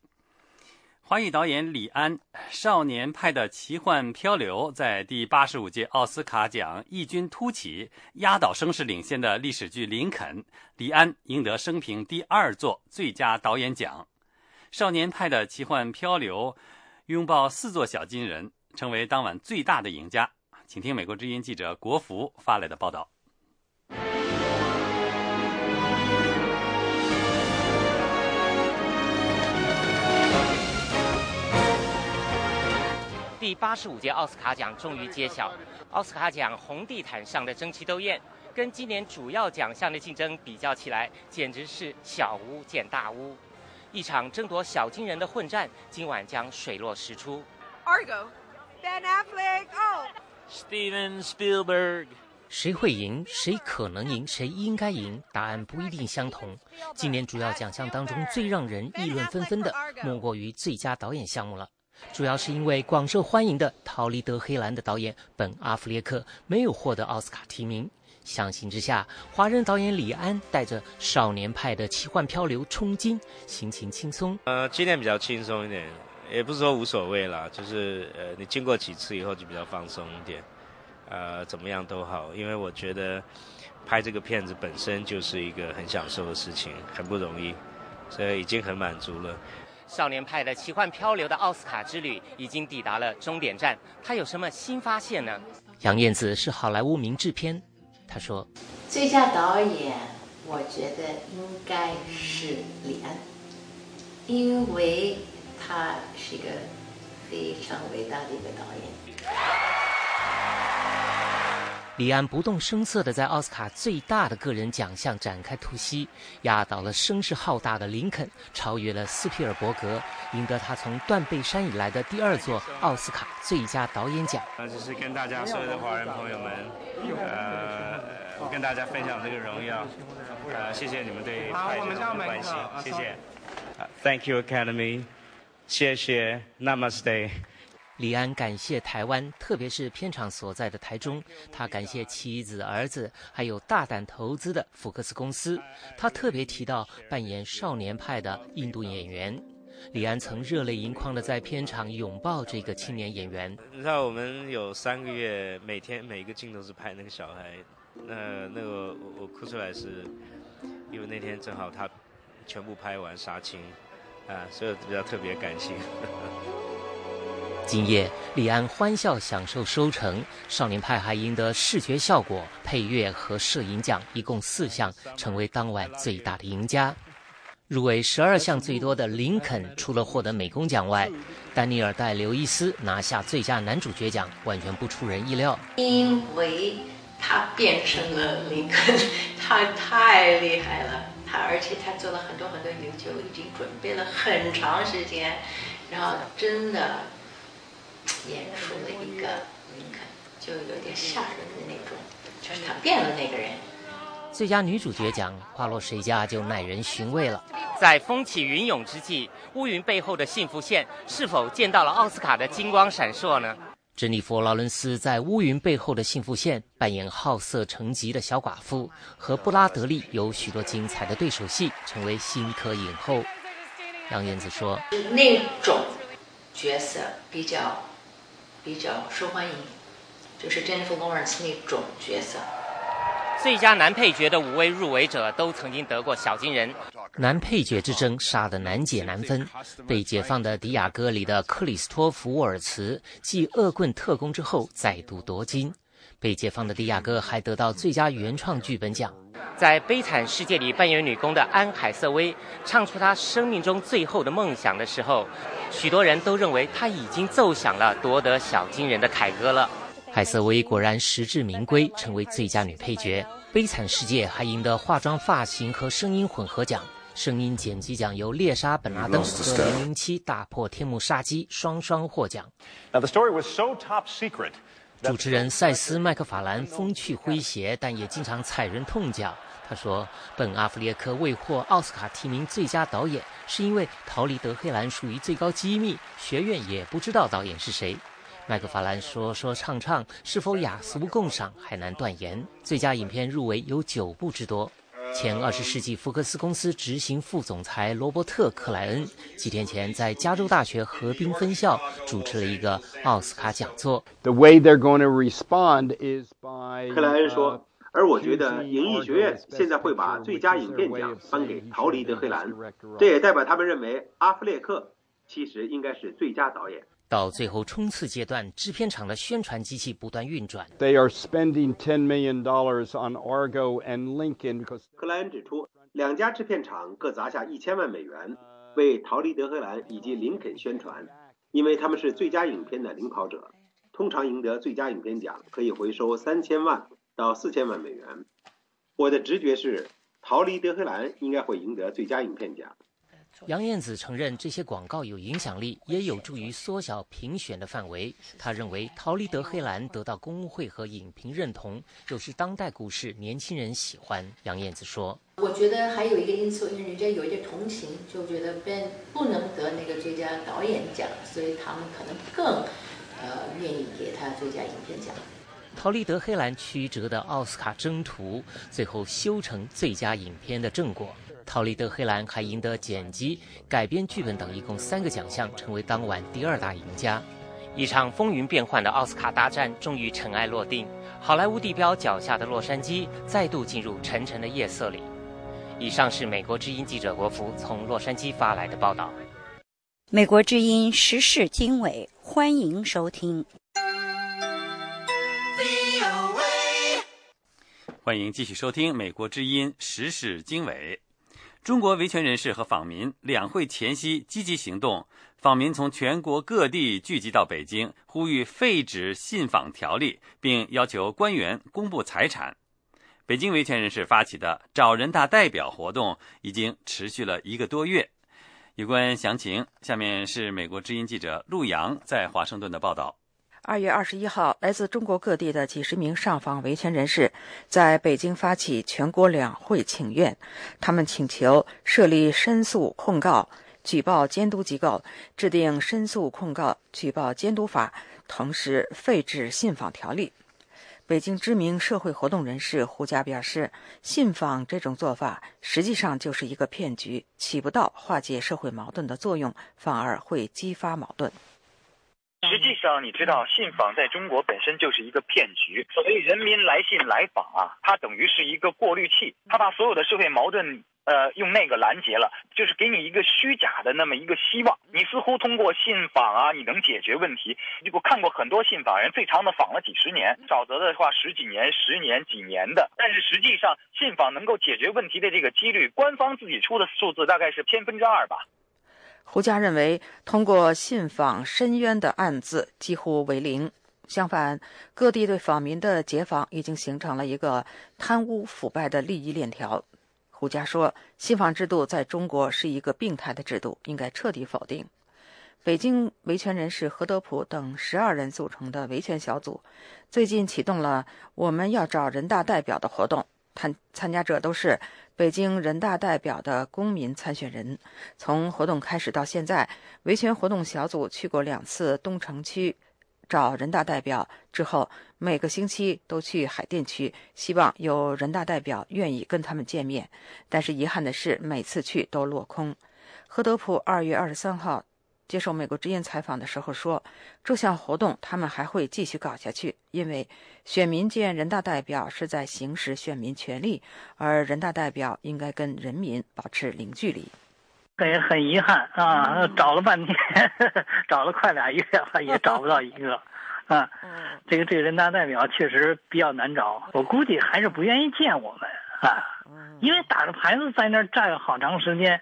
华裔导演李安《少年派的奇幻漂流》在第八十五届奥斯卡奖异军突起，压倒声势领先的历史剧《林肯》，李安赢得生平第二座最佳导演奖。《少年派的奇幻漂流》拥抱四座小金人，成为当晚最大的赢家。请听美国之音记者国福发来的报道。第八十五届奥斯卡奖终于揭晓，奥斯卡奖红地毯上的争奇斗艳，跟今年主要奖项的竞争比较起来，简直是小巫见大巫。一场争夺小金人的混战，今晚将水落石出。Argo，Ben Affleck，哦，Steven Spielberg，谁会赢？谁可能赢？谁应该赢？答案不一定相同。今年主要奖项当中最让人议论纷纷的，莫过于最佳导演项目了。主要是因为广受欢迎的《逃离德黑兰》的导演本·阿弗列克没有获得奥斯卡提名。相形之下，华人导演李安带着《少年派的奇幻漂流》冲金，心情轻松。呃，今天比较轻松一点，也不是说无所谓啦，就是呃，你经过几次以后就比较放松一点。呃，怎么样都好，因为我觉得拍这个片子本身就是一个很享受的事情，很不容易，所以已经很满足了。少年派的奇幻漂流的奥斯卡之旅已经抵达了终点站，他有什么新发现呢？杨燕子是好莱坞名制片，他说：“最佳导演，我觉得应该是李安，因为他是一个非常伟大的一个导演。”李安不动声色地在奥斯卡最大的个人奖项展开突袭，压倒了声势浩大的林肯，超越了斯皮尔伯格，赢得他从《断背山》以来的第二座奥斯卡最佳导演奖。那就是跟大家所有的华人朋友们，呃，跟大家分享这个荣耀。呃，谢谢你们对拍电影的关心，谢谢。Thank you Academy，谢谢 Namaste。李安感谢台湾，特别是片场所在的台中。他感谢妻子、儿子，还有大胆投资的福克斯公司。他特别提到扮演少年派的印度演员。李安曾热泪盈眶地在片场拥抱这个青年演员。你知道，我们有三个月，每天每一个镜头是拍那个小孩。那那个我哭出来是，因为那天正好他全部拍完杀青，啊，所以比较特别感性。今夜，李安欢笑享受收成，《少年派》还赢得视觉效果、配乐和摄影奖，一共四项，成为当晚最大的赢家。入围十二项最多的《林肯》，除了获得美工奖外，丹尼尔戴刘易斯拿下最佳男主角奖，完全不出人意料。因为他变成了林肯，他太厉害了，他而且他做了很多很多研究，已经准备了很长时间，然后真的。演出了一个就有点吓人的那种，就是他变了那个人。最佳女主角奖花落谁家就耐人寻味了。在风起云涌之际，乌云背后的幸福线是否见到了奥斯卡的金光闪烁呢？珍妮佛·劳伦斯在《乌云背后的幸福线》扮演好色成疾的小寡妇，和布拉德利有许多精彩的对手戏，成为新科影后。杨燕子说：“那种角色比较。”比较受欢迎，就是 Jennifer Lawrence 那种角色。最佳男配角的五位入围者都曾经得过小金人。男配角之争杀得难解难分。被解放的迪亚哥里的克里斯托弗·沃尔茨继《恶棍特工》之后再度夺金。被解放的迪亚哥还得到最佳原创剧本奖。在《悲惨世界》里扮演女工的安海瑟薇唱出她生命中最后的梦想的时候。许多人都认为她已经奏响了夺得小金人的凯歌了。海瑟薇果然实至名归，成为最佳女配角。《悲惨世界》还赢得化妆、发型和声音混合奖，声音剪辑奖由猎杀·本拉登和《零零七：大破天幕杀机》双双获奖。主持人塞斯·麦克法兰风趣诙谐，但也经常踩人痛脚。他说：“本·阿弗列克未获奥斯卡提名最佳导演，是因为《逃离德黑兰》属于最高机密，学院也不知道导演是谁。”麦克法兰说：“说唱唱，是否雅俗共赏还难断言。”最佳影片入围有九部之多。前二十世纪福克斯公司执行副总裁罗伯特·克莱恩几天前在加州大学河滨分校主持了一个奥斯卡讲座。The way they're going to respond is by 克莱恩说。而我觉得影艺学院现在会把最佳影片奖颁给《逃离德黑兰》，这也代表他们认为阿弗列克其实应该是最佳导演。到最后冲刺阶段，制片厂的宣传机器不断运转。They are spending ten million dollars on Argo and Lincoln because 克莱恩指出，两家制片厂各砸下一千万美元为《逃离德黑兰》以及《林肯》宣传，因为他们是最佳影片的领跑者。通常赢得最佳影片奖可以回收三千万。到四千万美元，我的直觉是《逃离德黑兰》应该会赢得最佳影片奖。杨燕子承认这些广告有影响力，也有助于缩小评选的范围。他认为《逃离德黑兰》得到工会和影评认同，又是当代故事，年轻人喜欢。杨燕子说：“我觉得还有一个因素，因为人家有一点同情，就觉得 Ben 不能得那个最佳导演奖，所以他们可能更呃愿意给他最佳影片奖。”《逃离德黑兰》曲折的奥斯卡征途，最后修成最佳影片的正果。《逃离德黑兰》还赢得剪辑、改编剧本等一共三个奖项，成为当晚第二大赢家。一场风云变幻的奥斯卡大战终于尘埃落定，好莱坞地标脚下的洛杉矶再度进入沉沉的夜色里。以上是美国之音记者国福从洛杉矶发来的报道。美国之音时事经纬，欢迎收听。欢迎继续收听美国之音时事经纬。中国维权人士和访民两会前夕积极行动，访民从全国各地聚集到北京，呼吁废止信访条例，并要求官员公布财产。北京维权人士发起的找人大代表活动已经持续了一个多月。有关详情，下面是美国之音记者陆洋在华盛顿的报道。二月二十一号，来自中国各地的几十名上访维权人士在北京发起全国两会请愿。他们请求设立申诉控告、举报监督机构，制定申诉控告、举报监督法，同时废止信访条例。北京知名社会活动人士胡佳表示，信访这种做法实际上就是一个骗局，起不到化解社会矛盾的作用，反而会激发矛盾。实际上，你知道，信访在中国本身就是一个骗局。所谓人民来信来访啊，它等于是一个过滤器，它把所有的社会矛盾，呃，用那个拦截了，就是给你一个虚假的那么一个希望。你似乎通过信访啊，你能解决问题。我看过很多信访人，最长的访了几十年，少则的话十几年、十年、几年的。但是实际上，信访能够解决问题的这个几率，官方自己出的数字大概是千分之二吧。胡佳认为，通过信访申冤的案子几乎为零。相反，各地对访民的解访已经形成了一个贪污腐败的利益链条。胡佳说，信访制度在中国是一个病态的制度，应该彻底否定。北京维权人士何德普等十二人组成的维权小组，最近启动了“我们要找人大代表”的活动。参参加者都是北京人大代表的公民参选人。从活动开始到现在，维权活动小组去过两次东城区找人大代表，之后每个星期都去海淀区，希望有人大代表愿意跟他们见面。但是遗憾的是，每次去都落空。何德普二月二十三号。接受美国之音采访的时候说，这项活动他们还会继续搞下去，因为选民见人大代表是在行使选民权利，而人大代表应该跟人民保持零距离。很很遗憾啊，找了半天，找了快俩月了，也找不到一个。啊，这个这个人大代表确实比较难找，我估计还是不愿意见我们啊，因为打着牌子在那儿站好长时间。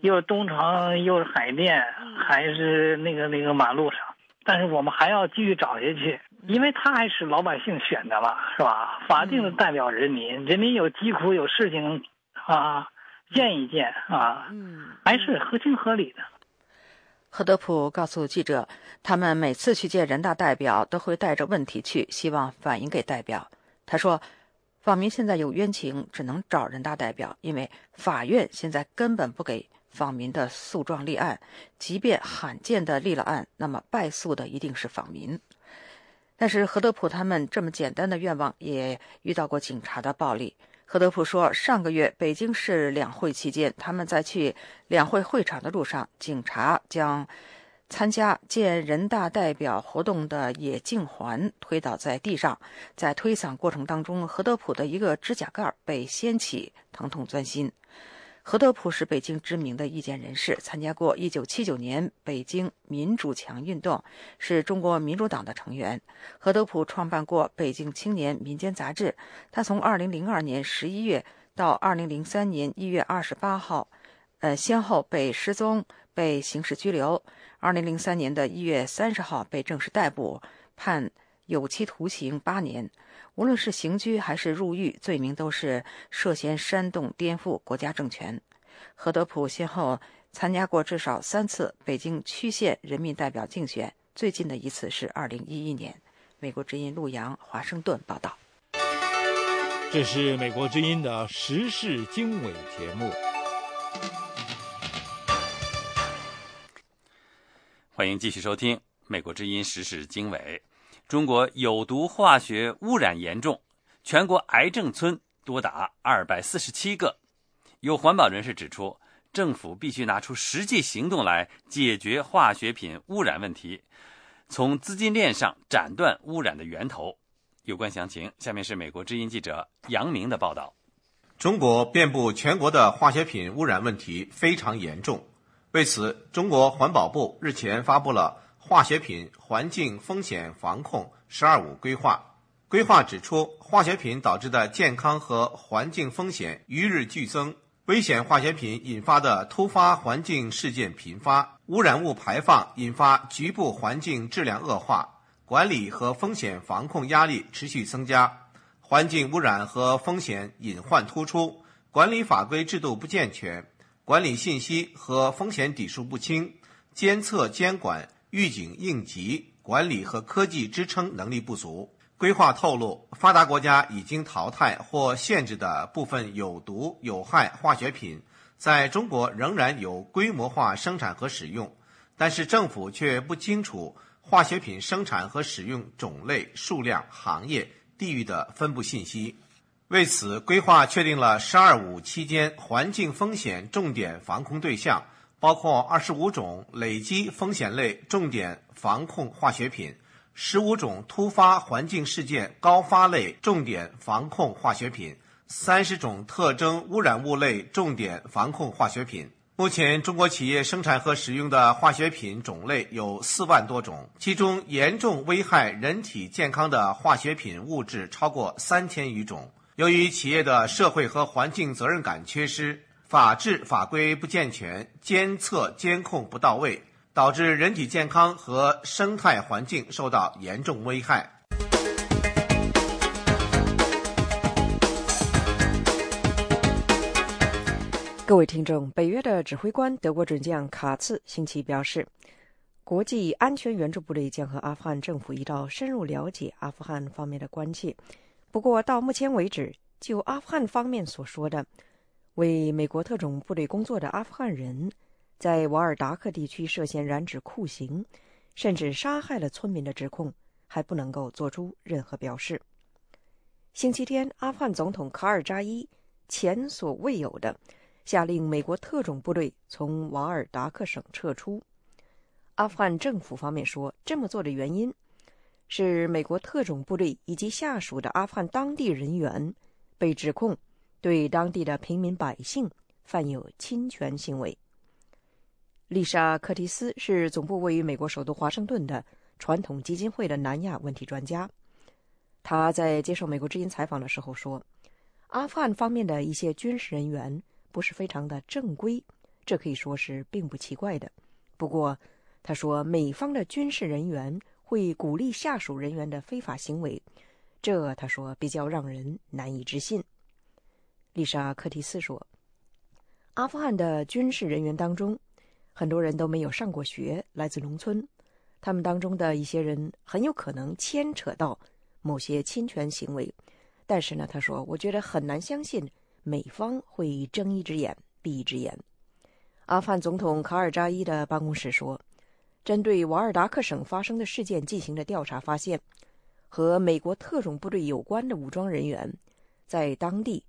又是东城，又是海淀，还是那个那个马路上，但是我们还要继续找下去，因为他还是老百姓选的嘛，是吧？法定的代表人民，人民有疾苦有事情，啊，见一见啊，还是合情合理的。何德普告诉记者，他们每次去见人大代表，都会带着问题去，希望反映给代表。他说。访民现在有冤情，只能找人大代表，因为法院现在根本不给访民的诉状立案，即便罕见的立了案，那么败诉的一定是访民。但是何德普他们这么简单的愿望，也遇到过警察的暴力。何德普说，上个月北京市两会期间，他们在去两会会场的路上，警察将。参加见人大代表活动的野静环推倒在地上，在推搡过程当中，何德普的一个指甲盖被掀起，疼痛钻心。何德普是北京知名的意见人士，参加过1979年北京民主墙运动，是中国民主党的成员。何德普创办过《北京青年民间杂志》，他从2002年11月到2003年1月28号，呃，先后被失踪。被刑事拘留。二零零三年的一月三十号被正式逮捕，判有期徒刑八年。无论是刑拘还是入狱，罪名都是涉嫌煽动颠覆国家政权。何德普先后参加过至少三次北京区县人民代表竞选，最近的一次是二零一一年。美国之音陆洋华盛顿报道。这是美国之音的时事经纬节目。欢迎继续收听美国之音时事经纬。中国有毒化学污染严重，全国癌症村多达二百四十七个。有环保人士指出，政府必须拿出实际行动来解决化学品污染问题，从资金链上斩断污染的源头。有关详情，下面是美国之音记者杨明的报道。中国遍布全国的化学品污染问题非常严重。为此，中国环保部日前发布了《化学品环境风险防控“十二五”规划》。规划指出，化学品导致的健康和环境风险与日俱增，危险化学品引发的突发环境事件频发，污染物排放引发局部环境质量恶化，管理和风险防控压力持续增加，环境污染和风险隐患突出，管理法规制度不健全。管理信息和风险底数不清，监测监管、预警应急管理和科技支撑能力不足。规划透露，发达国家已经淘汰或限制的部分有毒有害化学品，在中国仍然有规模化生产和使用，但是政府却不清楚化学品生产和使用种类、数量、行业、地域的分布信息。为此，规划确定了“十二五”期间环境风险重点防控对象，包括二十五种累积风险类重点防控化学品，十五种突发环境事件高发类重点防控化学品，三十种特征污染物类重点防控化学品。目前，中国企业生产和使用的化学品种类有四万多种，其中严重危害人体健康的化学品物质超过三千余种。由于企业的社会和环境责任感缺失，法制法规不健全，监测监控不到位，导致人体健康和生态环境受到严重危害。各位听众，北约的指挥官德国准将卡茨星期表示，国际安全援助部队将和阿富汗政府一道深入了解阿富汗方面的关切。不过，到目前为止，就阿富汗方面所说的为美国特种部队工作的阿富汗人在瓦尔达克地区涉嫌染指酷刑，甚至杀害了村民的指控，还不能够做出任何表示。星期天，阿富汗总统卡尔扎伊前所未有的下令美国特种部队从瓦尔达克省撤出。阿富汗政府方面说，这么做的原因。是美国特种部队以及下属的阿富汗当地人员被指控对当地的平民百姓犯有侵权行为。丽莎·柯蒂斯是总部位于美国首都华盛顿的传统基金会的南亚问题专家。他在接受美国之音采访的时候说：“阿富汗方面的一些军事人员不是非常的正规，这可以说是并不奇怪的。不过，他说美方的军事人员。”会鼓励下属人员的非法行为，这他说比较让人难以置信。丽莎·科蒂斯说：“阿富汗的军事人员当中，很多人都没有上过学，来自农村。他们当中的一些人很有可能牵扯到某些侵权行为。但是呢，他说，我觉得很难相信美方会睁一只眼闭一只眼。”阿富汗总统卡尔扎伊的办公室说。针对瓦尔达克省发生的事件进行的调查发现，和美国特种部队有关的武装人员在当地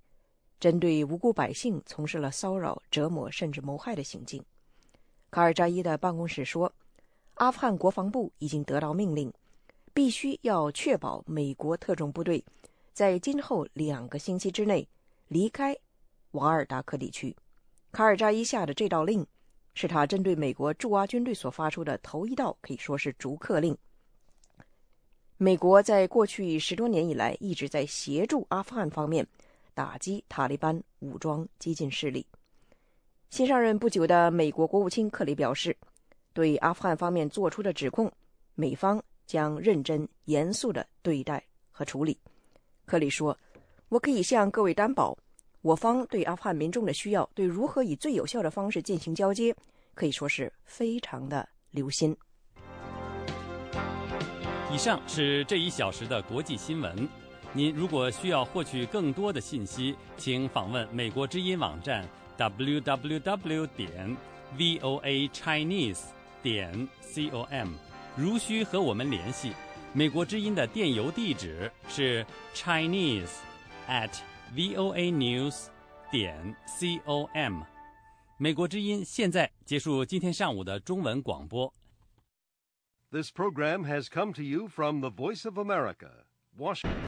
针对无辜百姓从事了骚扰、折磨甚至谋害的行径。卡尔扎伊的办公室说，阿富汗国防部已经得到命令，必须要确保美国特种部队在今后两个星期之内离开瓦尔达克地区。卡尔扎伊下的这道令。是他针对美国驻阿军队所发出的头一道，可以说是逐客令。美国在过去十多年以来一直在协助阿富汗方面打击塔利班武装激进势力。新上任不久的美国国务卿克里表示，对阿富汗方面做出的指控，美方将认真严肃的对待和处理。克里说：“我可以向各位担保。”我方对阿富汗民众的需要，对如何以最有效的方式进行交接，可以说是非常的留心。以上是这一小时的国际新闻。您如果需要获取更多的信息，请访问美国之音网站 www 点 voa chinese 点 com。如需和我们联系，美国之音的电邮地址是 chinese at voa news 点 com。美国之音现在结束今天上午的中文广播。 This program has come to you from the Voice of America, Washington.